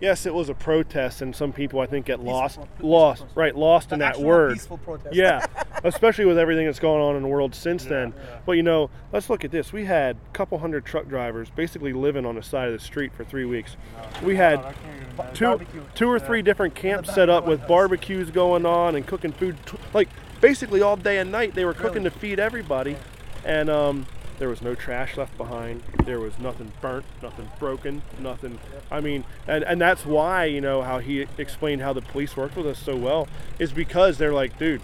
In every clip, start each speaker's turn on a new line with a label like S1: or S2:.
S1: yes, it was a protest, and some people I think get lost,
S2: peaceful
S1: lost,
S2: protest.
S1: right, lost in that word.
S2: peaceful protest.
S1: Yeah, especially with everything that's going on in the world since then. But you know, let's look at this. We had a couple hundred truck drivers basically living on the side of the street for three weeks. We had two,
S2: Barbecue.
S1: two or three different camps set up with barbecues going on and cooking food, t- like basically all day and night. They were cooking to feed everybody, and um, there was no trash left behind. There was nothing burnt, nothing broken, nothing. I mean, and and that's why you know how he explained how the police worked with us so well is because they're like, dude,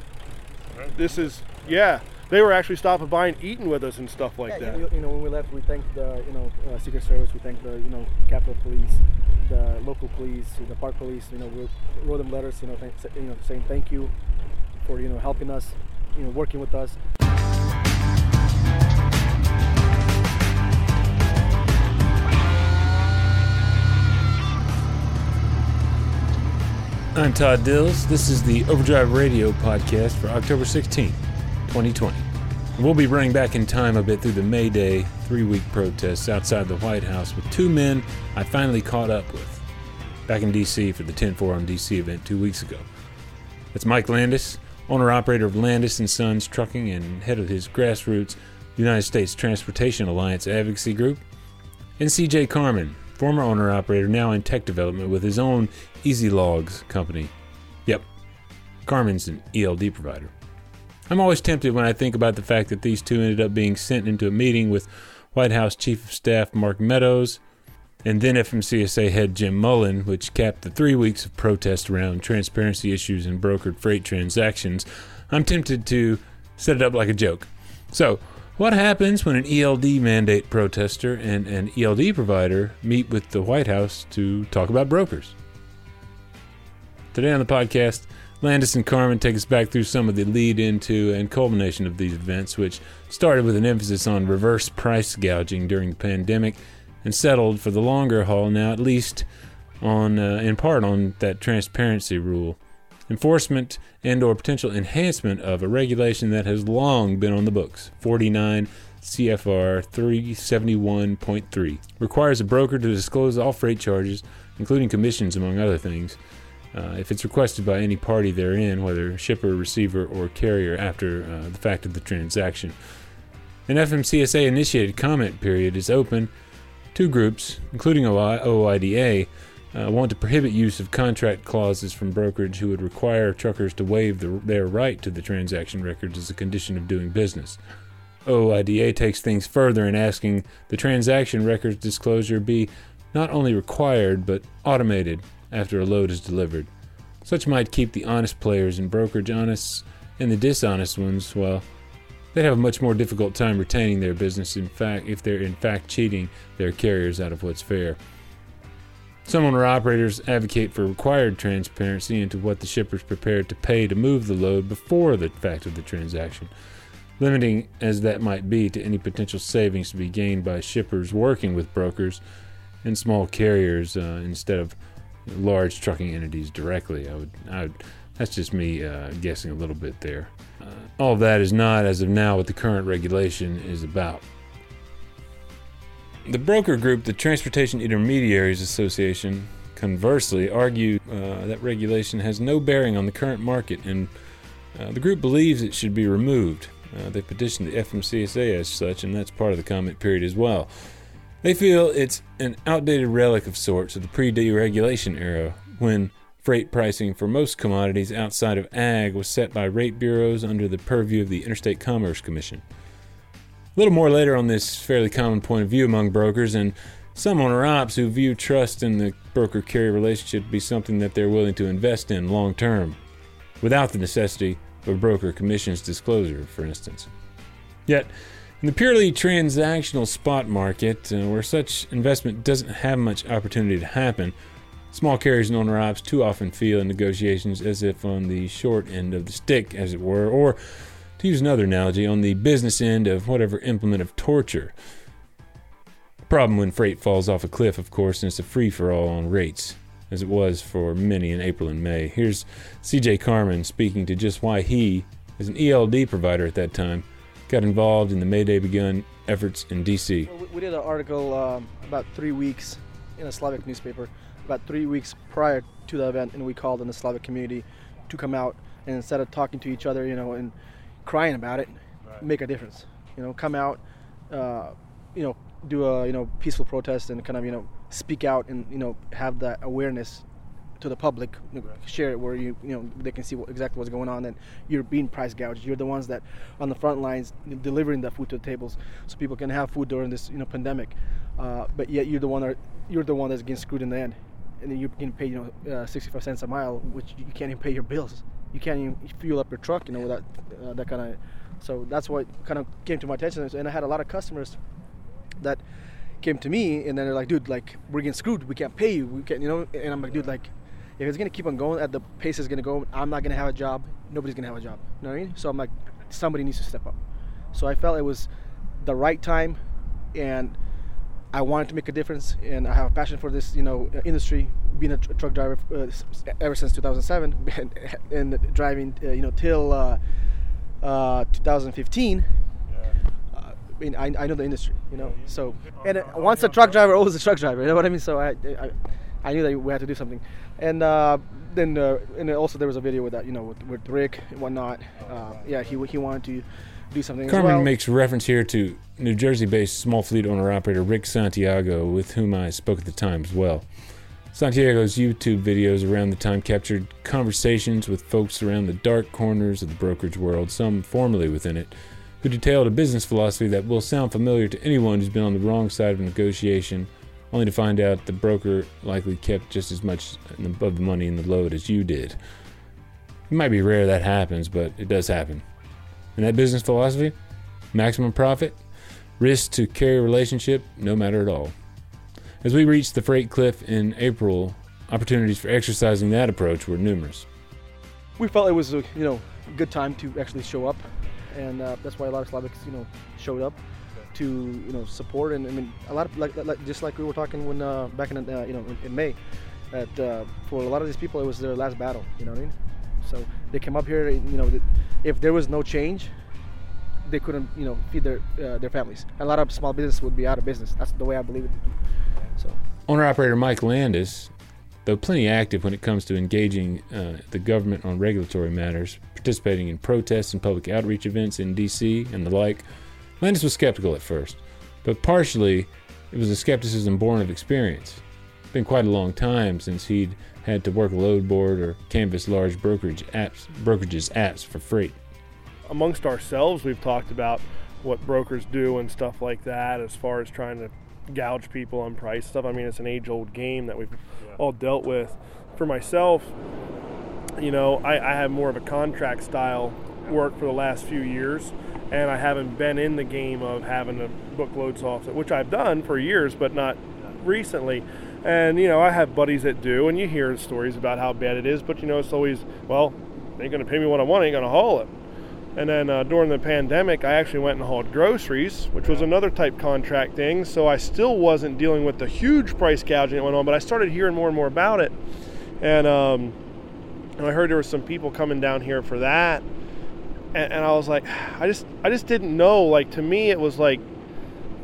S1: this is yeah. They were actually stopping by and eating with us and stuff like
S2: Yeah,
S1: that.
S2: you, you know, when we left, we thanked the you know uh, Secret Service, we thanked the you know Capitol Police, the local police, the park police. You know, we wrote them letters, you know, thank, you know, saying thank you for you know helping us, you know, working with us.
S3: I'm Todd Dills. This is the Overdrive Radio podcast for October 16th, 2020. We'll be running back in time a bit through the May Day three week protests outside the White House with two men I finally caught up with back in D.C. for the 10 4 on D.C. event two weeks ago. That's Mike Landis, owner operator of Landis and Sons Trucking and head of his grassroots United States Transportation Alliance advocacy group, and CJ Carmen, former owner operator now in tech development with his own Easy Logs company. Yep, Carmen's an ELD provider. I'm always tempted when I think about the fact that these two ended up being sent into a meeting with White House Chief of Staff Mark Meadows and then FMCSA head Jim Mullen, which capped the three weeks of protest around transparency issues and brokered freight transactions. I'm tempted to set it up like a joke. So, what happens when an ELD mandate protester and an ELD provider meet with the White House to talk about brokers? Today on the podcast, Landis and Carmen take us back through some of the lead into and culmination of these events, which started with an emphasis on reverse price gouging during the pandemic and settled for the longer haul now, at least on uh, in part on that transparency rule enforcement and or potential enhancement of a regulation that has long been on the books. 49 cfr 371.3 requires a broker to disclose all freight charges including commissions among other things uh, if it's requested by any party therein whether shipper receiver or carrier after uh, the fact of the transaction. An fmcsa initiated comment period is open two groups including OI- OOIDA uh, want to prohibit use of contract clauses from brokerage who would require truckers to waive the, their right to the transaction records as a condition of doing business. OOIDA takes things further in asking the transaction records disclosure be not only required but automated after a load is delivered. Such might keep the honest players in brokerage honest and the dishonest ones, well, they'd have a much more difficult time retaining their business in fact if they're in fact cheating their carriers out of what's fair. Some owner operators advocate for required transparency into what the shipper is prepared to pay to move the load before the fact of the transaction, limiting as that might be to any potential savings to be gained by shippers working with brokers and small carriers uh, instead of large trucking entities directly. I would, I would that's just me uh, guessing a little bit there. Uh, all of that is not, as of now, what the current regulation is about. The broker group, the Transportation Intermediaries Association, conversely, argue uh, that regulation has no bearing on the current market, and uh, the group believes it should be removed. Uh, they petitioned the FMCSA as such, and that's part of the comment period as well. They feel it's an outdated relic of sorts of the pre deregulation era, when freight pricing for most commodities outside of ag was set by rate bureaus under the purview of the Interstate Commerce Commission. A little more later on this fairly common point of view among brokers and some owner ops who view trust in the broker carrier relationship to be something that they're willing to invest in long term, without the necessity of broker commissions disclosure, for instance. Yet, in the purely transactional spot market, uh, where such investment doesn't have much opportunity to happen, small carriers and owner ops too often feel in negotiations as if on the short end of the stick, as it were, or to use another analogy, on the business end of whatever implement of torture. Problem when freight falls off a cliff, of course, and it's a free for all on rates, as it was for many in April and May. Here's CJ Carmen speaking to just why he, as an ELD provider at that time, got involved in the Mayday Begun efforts in DC.
S2: We- did an article um, about three weeks in a Slavic newspaper about three weeks prior to the event, and we called in the Slavic community to come out and instead of talking to each other, you know, and crying about it, right. make a difference. You know, come out, uh, you know, do a you know peaceful protest and kind of you know speak out and you know have that awareness to the public, you know, share it where you you know they can see what, exactly what's going on. And you're being price gouged. You're the ones that on the front lines delivering that food to the tables, so people can have food during this you know pandemic. Uh, but yet you're the one that you're the one that's getting screwed in the end, and then you're getting paid you know uh, 65 cents a mile, which you can't even pay your bills. You can't even fuel up your truck, you know, that uh, that kind of. So that's what kind of came to my attention, and I had a lot of customers that came to me, and then they're like, "Dude, like we're getting screwed. We can't pay you. We can't, you know." And I'm like, "Dude, like." If it's gonna keep on going at the pace it's gonna go, I'm not gonna have a job. Nobody's gonna have a job. You know what I mean? So I'm like, somebody needs to step up. So I felt it was the right time, and I wanted to make a difference, and I have a passion for this, you know, industry. Being a tr- truck driver uh, ever since 2007, and, and driving, uh, you know, till uh, uh 2015. Uh, I mean, I, I know the industry, you know. So, and uh, once a truck driver, always a truck driver. You know what I mean? So I, I, I knew that we had to do something, and then and also there was a video with that, you know, with, with Rick and whatnot. yeah, he he wanted to do something.
S3: Carmen
S2: well.
S3: makes reference here to New Jersey-based small fleet owner operator Rick Santiago, with whom I spoke at the time as well. Santiago's YouTube videos around the time captured conversations with folks around the dark corners of the brokerage world, some formerly within it, who detailed a business philosophy that will sound familiar to anyone who's been on the wrong side of a negotiation, only to find out the broker likely kept just as much above the money in the load as you did. It might be rare that happens, but it does happen. And that business philosophy? Maximum profit, risk to carry relationship, no matter at all. As we reached the freight cliff in April, opportunities for exercising that approach were numerous.
S2: We felt it was a you know good time to actually show up, and uh, that's why a lot of Slavics you know showed up to you know support. And I mean a lot of like, like just like we were talking when uh, back in uh, you know in, in May, that uh, for a lot of these people it was their last battle. You know what I mean? So they came up here. You know, if there was no change, they couldn't, you know, feed their uh, their families. A lot of small business would be out of business. That's the way I believe it. So,
S3: owner operator Mike Landis, though plenty active when it comes to engaging uh, the government on regulatory matters, participating in protests and public outreach events in D.C. and the like, Landis was skeptical at first, but partially it was a skepticism born of experience. It's been quite a long time since he'd had to work a load board or canvas large brokerage apps, brokerages apps for freight.
S1: Amongst ourselves, we've talked about what brokers do and stuff like that as far as trying to gouge people on price stuff. I mean, it's an age old game that we've yeah. all dealt with. For myself, you know, I, I have more of a contract style work for the last few years, and I haven't been in the game of having to book loads off, which I've done for years, but not recently. And you know, I have buddies that do, and you hear stories about how bad it is. But you know, it's always well, they ain't gonna pay me what I want. Ain't gonna haul it. And then uh, during the pandemic, I actually went and hauled groceries, which was another type contract thing. So I still wasn't dealing with the huge price gouging that went on, but I started hearing more and more about it. And, um, and I heard there were some people coming down here for that. And, and, I was like, I just, I just didn't know. Like to me, it was like,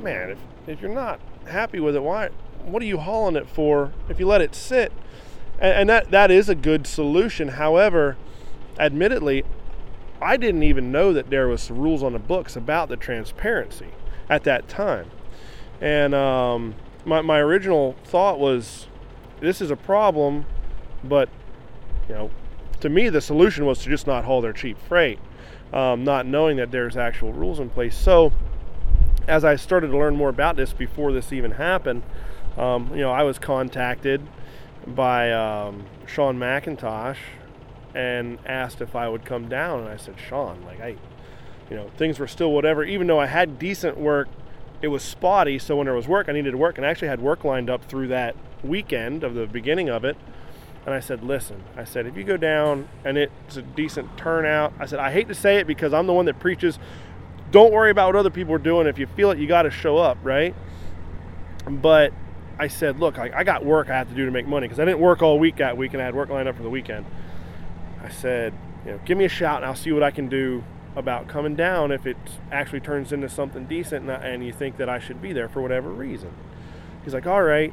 S1: man, if, if you're not happy with it, why, what are you hauling it for if you let it sit? And, and that that is a good solution. However, admittedly, I didn't even know that there was rules on the books about the transparency at that time. And um, my my original thought was, this is a problem, but you know, to me the solution was to just not haul their cheap freight, um, not knowing that there's actual rules in place. So as I started to learn more about this before this even happened, um, you know, I was contacted by um, Sean McIntosh and asked if I would come down, and I said, Sean, like I, you know, things were still whatever. Even though I had decent work, it was spotty. So when there was work, I needed to work, and I actually had work lined up through that weekend of the beginning of it. And I said, listen, I said, if you go down and it's a decent turnout, I said, I hate to say it because I'm the one that preaches, don't worry about what other people are doing. If you feel it, you got to show up, right? But I said, look, I, I got work I have to do to make money because I didn't work all week that week and I had work lined up for the weekend. I said, you know, give me a shout and I'll see what I can do about coming down if it actually turns into something decent and, and you think that I should be there for whatever reason. He's like, all right.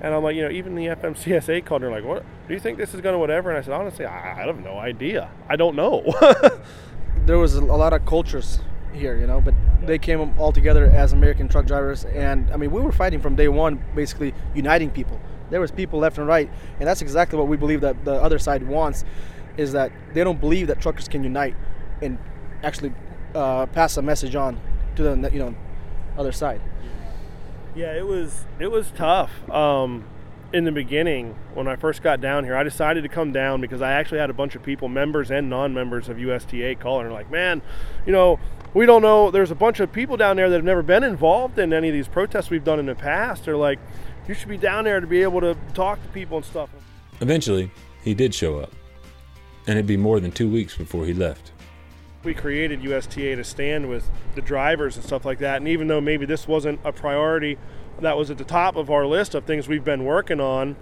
S1: And I'm like, you know, even the FMCSA called and they're like, what? Do you think this is going to whatever? And I said, honestly, I, I have no idea. I don't know.
S2: there was a lot of cultures here, you know, but they came all together as American truck drivers, and I mean, we were fighting from day one, basically uniting people. There was people left and right, and that's exactly what we believe that the other side wants, is that they don't believe that truckers can unite and actually uh, pass a message on to the you know other side.
S1: Yeah, it was it was tough. Um, in the beginning, when I first got down here, I decided to come down because I actually had a bunch of people, members and non-members of USTA, calling and like, "Man, you know, we don't know. There's a bunch of people down there that have never been involved in any of these protests we've done in the past. They're like, you should be down there to be able to talk to people and stuff."
S3: Eventually, he did show up, and it'd be more than two weeks before he left
S1: we created USTA to stand with the drivers and stuff like that. And even though maybe this wasn't a priority that was at the top of our list of things we've been working on,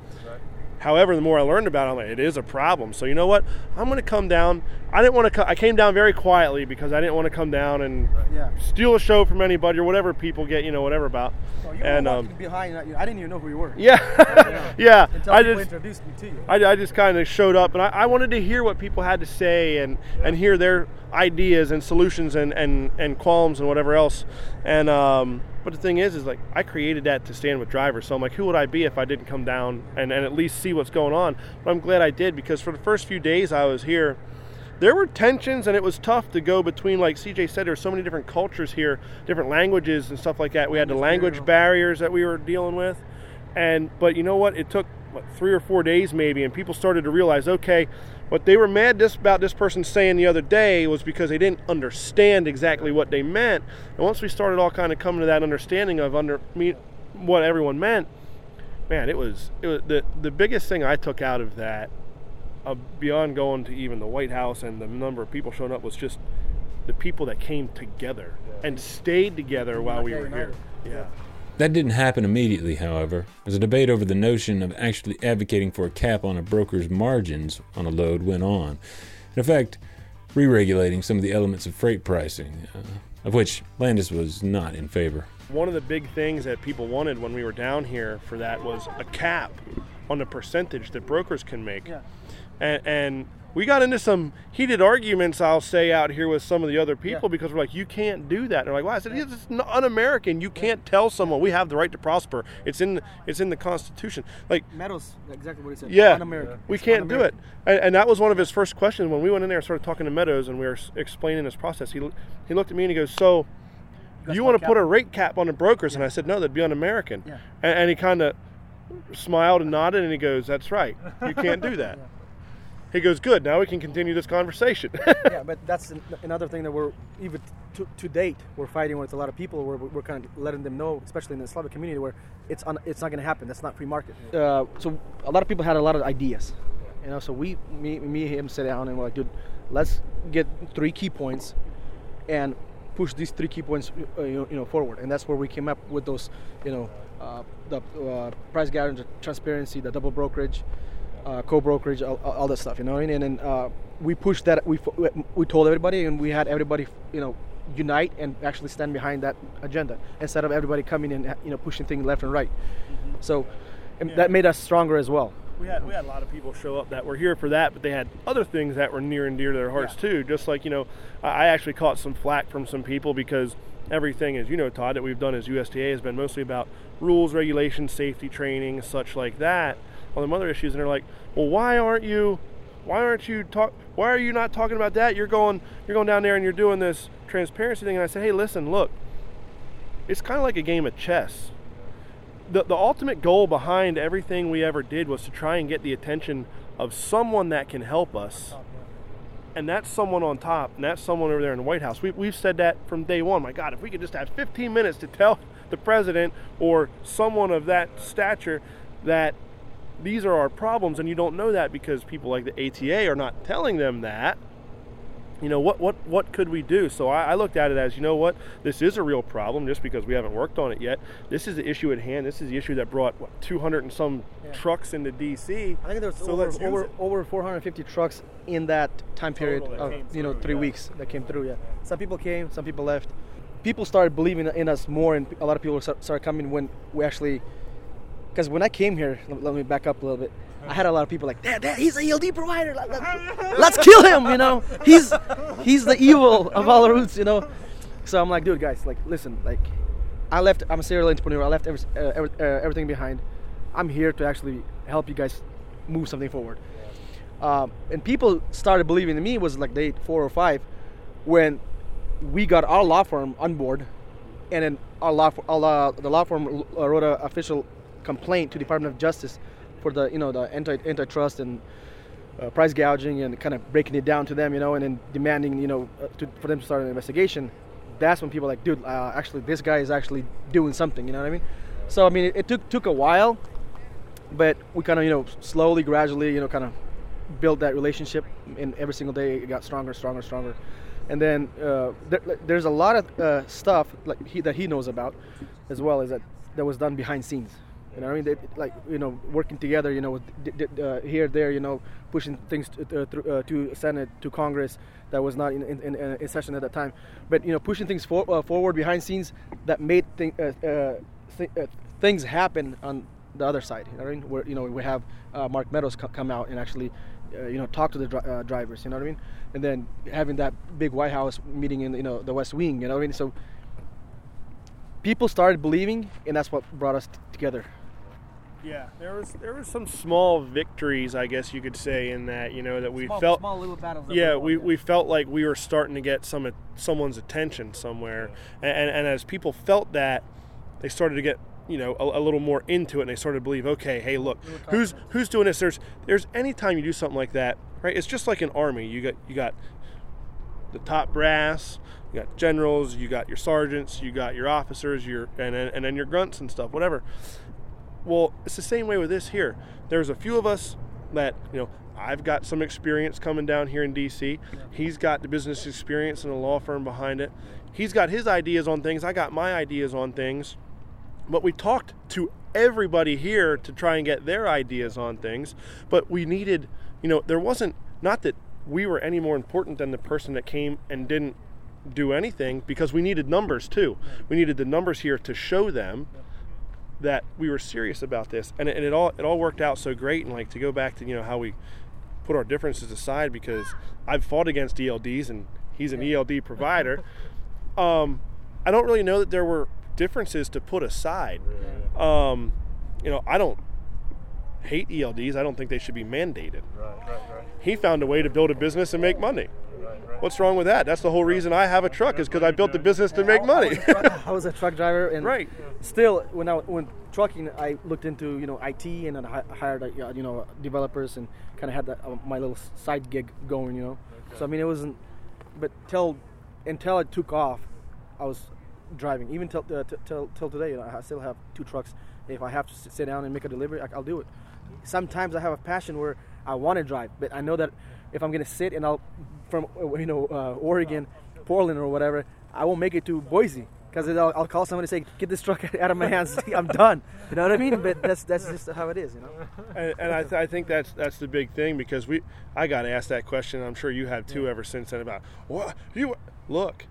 S1: However, the more I learned about it, like, it is a problem. So you know what? I'm going to come down. I didn't want to. Co- I came down very quietly because I didn't want to come down and yeah. steal a show from anybody or whatever people get, you know, whatever about.
S2: You and um, behind, I didn't even know who you were.
S1: Yeah, yeah.
S2: Until I just introduced me to you. I,
S1: I just kind of showed up, and I, I, wanted to hear what people had to say and and hear their ideas and solutions and and and qualms and whatever else. And um, but the thing is, is like I created that to stand with drivers. So I'm like, who would I be if I didn't come down and, and at least see what's going on? But I'm glad I did because for the first few days I was here, there were tensions and it was tough to go between, like CJ said, there's so many different cultures here, different languages and stuff like that. We had the language barriers that we were dealing with. And but you know what? It took what, three or four days maybe, and people started to realize, okay, what they were mad this, about this person saying the other day was because they didn't understand exactly what they meant. And once we started all kind of coming to that understanding of under me, what everyone meant, man, it was it was the the biggest thing I took out of that, uh, beyond going to even the White House and the number of people showing up, was just the people that came together and stayed together while we were here. Yeah.
S3: That didn't happen immediately, however, as a debate over the notion of actually advocating for a cap on a broker's margins on a load went on. In effect, re regulating some of the elements of freight pricing, uh, of which Landis was not in favor.
S1: One of the big things that people wanted when we were down here for that was a cap on the percentage that brokers can make. Yeah. And, and we got into some heated arguments, I'll say, out here with some of the other people yeah. because we're like, you can't do that. And they're like, why? I said, it's un-American. You can't tell someone we have the right to prosper. It's in it's in the Constitution. Like
S2: Meadows, exactly what he said.
S1: Yeah, un-American. we it's can't do it. And, and, that was one of his first questions when we went in there and started talking to Meadows and we were explaining this process. He he looked at me and he goes, so. You want to put a rate cap on the brokers? Yeah. And I said, no, that'd be un-American. Yeah. And, and he kind of smiled and nodded and he goes, that's right. You can't do that. yeah. He goes, good. Now we can continue this conversation.
S2: yeah, but that's another thing that we're even to, to date we're fighting with a lot of people. We're, we're kind of letting them know, especially in the Slavic community, where it's un, it's not going to happen. That's not free market. Uh, so a lot of people had a lot of ideas, you know. So we, me, me, him, sit down and we're like, dude, let's get three key points, and push these three key points, uh, you, know, forward. And that's where we came up with those, you know, uh, the uh, price guarantee, transparency, the double brokerage uh, co-brokerage, all, all, that stuff, you know. And then uh, we pushed that. We we told everybody, and we had everybody, you know, unite and actually stand behind that agenda instead of everybody coming in, you know, pushing things left and right. Mm-hmm. So yeah. that made us stronger as well.
S1: We had we had a lot of people show up that were here for that, but they had other things that were near and dear to their hearts yeah. too. Just like you know, I actually caught some flack from some people because everything, as you know, Todd, that we've done as USTA has been mostly about rules, regulations, safety training, such like that on them other issues, and they're like, well, why aren't you, why aren't you talk, why are you not talking about that? You're going, you're going down there and you're doing this transparency thing. And I said, hey, listen, look, it's kind of like a game of chess. The, the ultimate goal behind everything we ever did was to try and get the attention of someone that can help us. And that's someone on top, and that's someone over there in the White House. We, we've said that from day one. My God, if we could just have 15 minutes to tell the president or someone of that stature that these are our problems, and you don't know that because people like the ATA are not telling them that. You know what? What what could we do? So I, I, looked at it as you know what this is a real problem just because we haven't worked on it yet. This is the issue at hand. This is the issue that brought what 200 and some yeah. trucks into DC.
S2: I think there was so over over, over 450 trucks in that time period of you know three yeah. weeks that came through. Yeah, some people came, some people left. People started believing in us more, and a lot of people started coming when we actually because when I came here, let, let me back up a little bit. I had a lot of people like, Dad, Dad, he's a ELD provider. Let, let, let's kill him. You know, he's he's the evil of all roots. You know, so I'm like, dude, guys, like, listen, like, I left. I'm a serial entrepreneur. I left every, uh, every, uh, everything behind. I'm here to actually help you guys move something forward. Um, and people started believing in me was like day four or five when we got our law firm on board, and then our law, our law the law firm wrote an official complaint to the Department of Justice for the you know the anti antitrust and uh, price gouging and kind of breaking it down to them, you know, and then demanding you know uh, to, for them to start an investigation. That's when people are like, dude, uh, actually this guy is actually doing something. You know what I mean? So I mean, it, it took took a while, but we kind of you know slowly, gradually, you know, kind of built that relationship, and every single day it got stronger, stronger, stronger. And then uh, there, there's a lot of uh, stuff like he, that he knows about, as well as that that was done behind scenes. You know, I mean, they, like you know, working together. You know, with, uh, here, there. You know, pushing things to, uh, to Senate, to Congress that was not in, in, in, session at that time. But you know, pushing things for, uh, forward behind scenes that made thing, uh, th- things happen on the other side. You know, I mean, where you know we have Mark Meadows co- come out and actually uh, you know talk to the dri- uh, drivers you know what i mean and then having that big white house meeting in you know the west wing you know what i mean so people started believing and that's what brought us together
S1: yeah there was there was some small victories i guess you could say in that you know that we
S2: small,
S1: felt
S2: small little battles
S1: yeah we, we felt like we were starting to get some someone's attention somewhere. And, and, and as people felt that they started to get you know a, a, little more into it and they started to believe okay hey look who's who's doing this? There's there's anytime you do something like that right it's just like an army. You got you got the top brass you got generals you got your sergeants you got your officers your and, and then your grunts and stuff whatever well it's the same way with this here there's a few of us that you know I've got some experience coming down here in DC. He's got the business experience and a law firm behind it. He's got his ideas on things. I got my ideas on things but we talked to everybody here to try and get their ideas on things. But we needed, you know, there wasn't, not that we were any more important than the person that came and didn't do anything because we needed numbers too. We needed the numbers here to show them that we were serious about this. And it, and it all it all worked out so great and like to go back to, you know, how we put our differences aside because I've fought against ELDs and he's an ELD provider. Um, I don't really know that there were differences to put aside. Um, you know, I don't hate ELDs. I don't think they should be mandated. Right, right, right. He found a way to build a business and make money. What's wrong with that? That's the whole reason I have a truck is because I built the business to make money.
S2: I was a truck driver, and
S1: right.
S2: Still, when I when trucking, I looked into you know IT and then I hired you know developers and kind of had that, uh, my little side gig going. You know, so I mean it wasn't, but till until it took off, I was driving. Even till, uh, till, till today, you know, I still have two trucks. If I have to sit down and make a delivery, I'll do it. Sometimes I have a passion where I want to drive, but I know that if I'm going to sit and I'll from you know uh, Oregon, Portland or whatever, I won't make it to Boise because I'll, I'll, call somebody and say, "Get this truck out of my hands. I'm done." You know what I mean? But that's that's just how it is, you know.
S1: And, and I, th- I, think that's that's the big thing because we I got asked that question. I'm sure you have too yeah. ever since then about what you look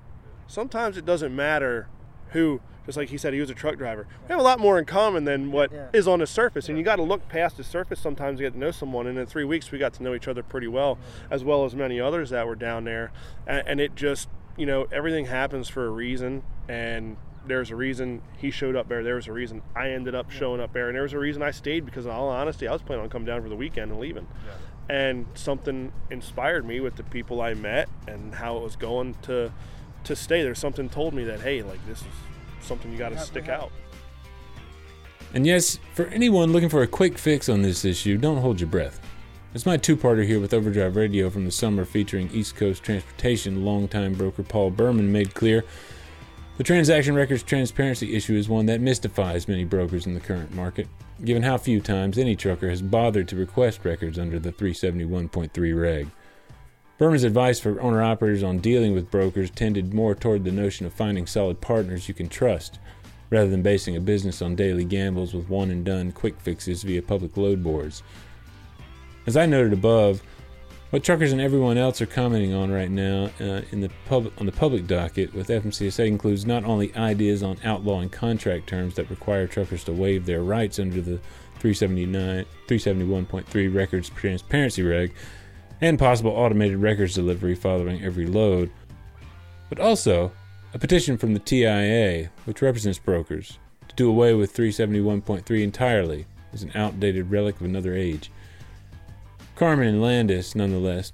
S1: sometimes it doesn't matter who just like he said he was a truck driver we have a lot more in common than what yeah. is on the surface and you got to look past the surface sometimes to get to know someone and in three weeks we got to know each other pretty well mm-hmm. as well as many others that were down there and, and it just you know everything happens for a reason and there's a reason he showed up there. There was a reason I ended up showing up there, and there was a reason I stayed because, in all honesty, I was planning on coming down for the weekend and leaving. Yeah. And something inspired me with the people I met and how it was going to to stay there. Something told me that hey, like this is something you got to stick out.
S3: And yes, for anyone looking for a quick fix on this issue, don't hold your breath. It's my two-parter here with Overdrive Radio from the summer featuring East Coast Transportation longtime broker Paul Berman made clear the transaction records transparency issue is one that mystifies many brokers in the current market, given how few times any trucker has bothered to request records under the 371.3 reg. Berman's advice for owner operators on dealing with brokers tended more toward the notion of finding solid partners you can trust, rather than basing a business on daily gambles with one and done quick fixes via public load boards. As I noted above, What truckers and everyone else are commenting on right now uh, in the pub- on the public docket with FMCSA includes not only ideas on outlawing contract terms that require truckers to waive their rights under the 379 371.3 records transparency reg and possible automated records delivery following every load, but also a petition from the TIA, which represents brokers, to do away with 371.3 entirely as an outdated relic of another age. Carmen and Landis, nonetheless,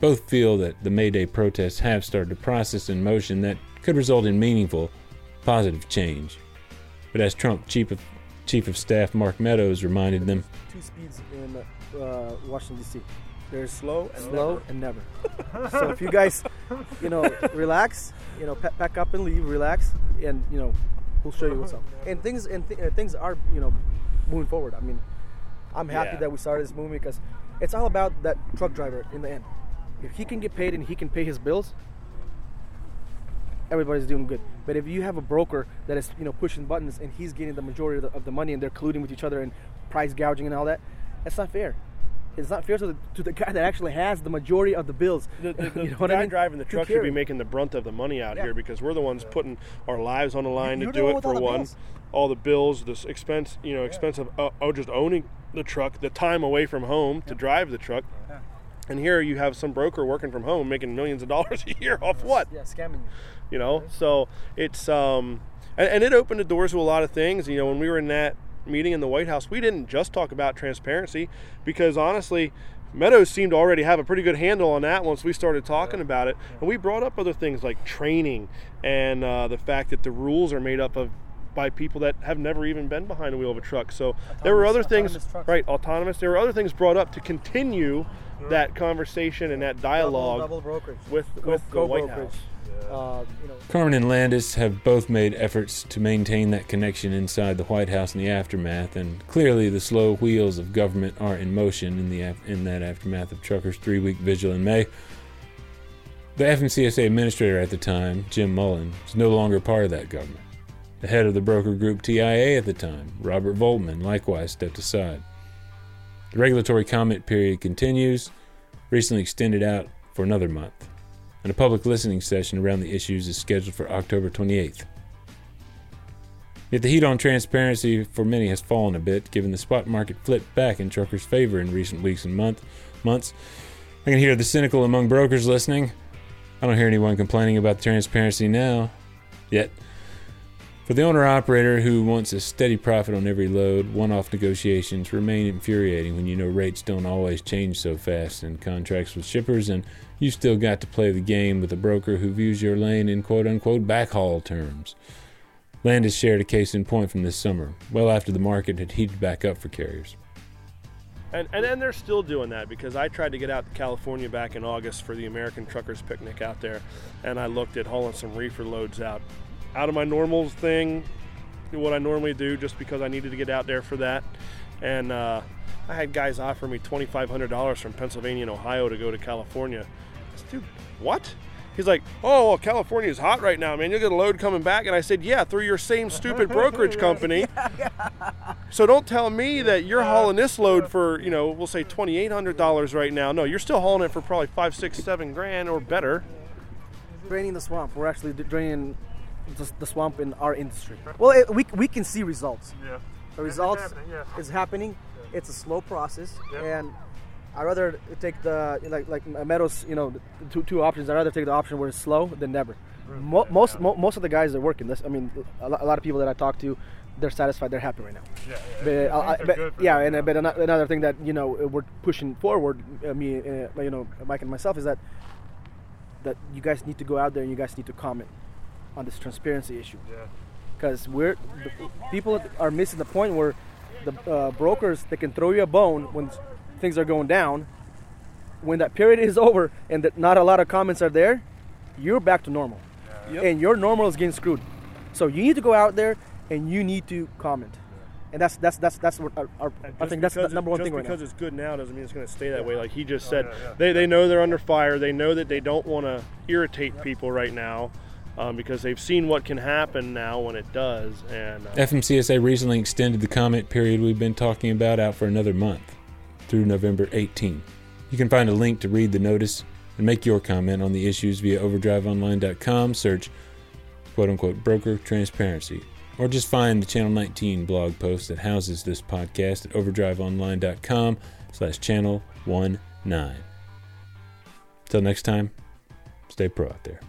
S3: both feel that the May Day protests have started a process in motion that could result in meaningful, positive change. But as Trump Chief of, Chief of Staff Mark Meadows reminded them,
S2: two speeds in uh, Washington D.C. There's
S1: Slow and
S2: slow and never. so if you guys, you know, relax, you know, pack, pack up and leave, relax, and you know, we'll show you what's up. And things and th- uh, things are you know moving forward. I mean, I'm happy
S1: Yeah.
S2: that we started this movement because it's all about that truck driver in the end. If he can get paid and he can pay his bills, everybody's doing good. But if you have a broker that is you know pushing buttons and he's getting the majority of the, of the money and they're colluding with each other and price gouging and all that, that's not fair. It's not fair to the, to the guy that actually has the majority of the bills.
S1: The, the, the
S2: you know
S1: guy
S2: I mean?
S1: driving the truck should be making the brunt of the money out
S2: Yeah.
S1: here because we're the ones putting our lives on the line
S2: you're
S1: to do it for
S2: all
S1: one.
S2: bills.
S1: All the bills, this expense, you know, expense of uh, oh, just owning the truck, the time away from home to drive the truck.
S2: Yeah.
S1: And here you have some broker working from home making millions of dollars a year off what?
S2: Yeah, scamming you.
S1: you know so it's um and, and it opened the doors to a lot of things you know when we were in that meeting in the white house we didn't just talk about transparency because honestly meadows seemed to already have a pretty good handle on that once we started talking about it. And we brought up other things like training and uh, the fact that the rules are made up of by people that have never even been behind the wheel of a truck. So there were other things
S2: trucks.
S1: right autonomous there were other things brought up to continue that conversation and that dialogue
S2: double, double brokerage.
S1: with, with the
S2: co-brokerage.
S1: white house
S2: Uh, you know,
S3: Carmen and Landis have both made efforts to maintain that connection inside the White House in the aftermath, and clearly the slow wheels of government are in motion in the af- in that aftermath of truckers' three-week vigil in May. The FMCSA administrator at the time, Jim Mullen, is no longer part of that government. The head of the broker group TIA at the time, Robert Voltmann, likewise stepped aside. The regulatory comment period continues, recently extended out for another month and a public listening session around the issues is scheduled for October 28th. Yet the heat on transparency for many has fallen a bit, given the spot market flipped back in truckers' favor in recent weeks and month, months. I can hear the cynical among brokers listening. I don't hear anyone complaining about transparency now. Yet, for the owner operator who wants a steady profit on every load, one off negotiations remain infuriating when you know rates don't always change so fast in contracts with shippers and you still got to play the game with a broker who views your lane in quote unquote backhaul terms. Landis shared a case in point from this summer, well after the market had heated back up for carriers.
S1: And, and and they're still doing that because I tried to get out to California back in August for the American Truckers Picnic out there, and I looked at hauling some reefer loads out, out of my normal thing, what I normally do, just because I needed to get out there for that, and uh, I had guys offer me twenty five hundred dollars from Pennsylvania and Ohio to go to California. I said, dude, what? He's like, oh, well, California's hot right now, man. You'll get a load coming back. And I said, yeah, through your same stupid brokerage company. So don't tell me that you're hauling this load for, you know, we'll say twenty-eight hundred dollars right now. No, you're still hauling it for probably five, six, seven grand or better.
S2: draining the swamp. We're actually draining the, the swamp in our industry. Well, it, we, we can see results.
S1: Yeah.
S2: The results
S1: happening, yeah.
S2: is happening. It's a slow process, and I rather take the like like Meadows. You know, the two two options. I rather take the option where it's slow than never. Mo- most mo- most of the guys that work in this, I mean, a lo- a lot of people that I talk to, they're satisfied. They're happy right now.
S4: Yeah,
S2: But, I- I- but- yeah, and uh, but ano- another thing that you know we're pushing forward, uh, me, uh, you know, Mike and myself, is that that you guys need to go out there and you guys need to comment on this transparency issue
S4: yeah.
S2: because we're the, people are missing the point where the uh, brokers they can throw you a bone when things are going down. When that period is over and that not a lot of comments are there, you're back to normal,
S1: Yep.
S2: and your normal is getting screwed. So you need to go out there and you need to comment, and that's that's that's that's what our, our, I think that's the number one
S1: just
S2: thing right
S1: because
S2: now.
S1: it's good now doesn't mean it's going to stay that way. Like he just said,
S4: yeah, yeah.
S1: they they know they're under fire. They know that they don't want to irritate people right now. Um, because they've seen what can happen now when it does, and uh,
S3: FMCSA recently extended the comment period we've been talking about out for another month through November 18th. You You can find a link to read the notice and make your comment on the issues via overdriveonline.com. Search quote unquote broker transparency. Or just find the Channel 19 blog post that houses this podcast at overdriveonline.com slash channel 19. Till next time, stay pro out there.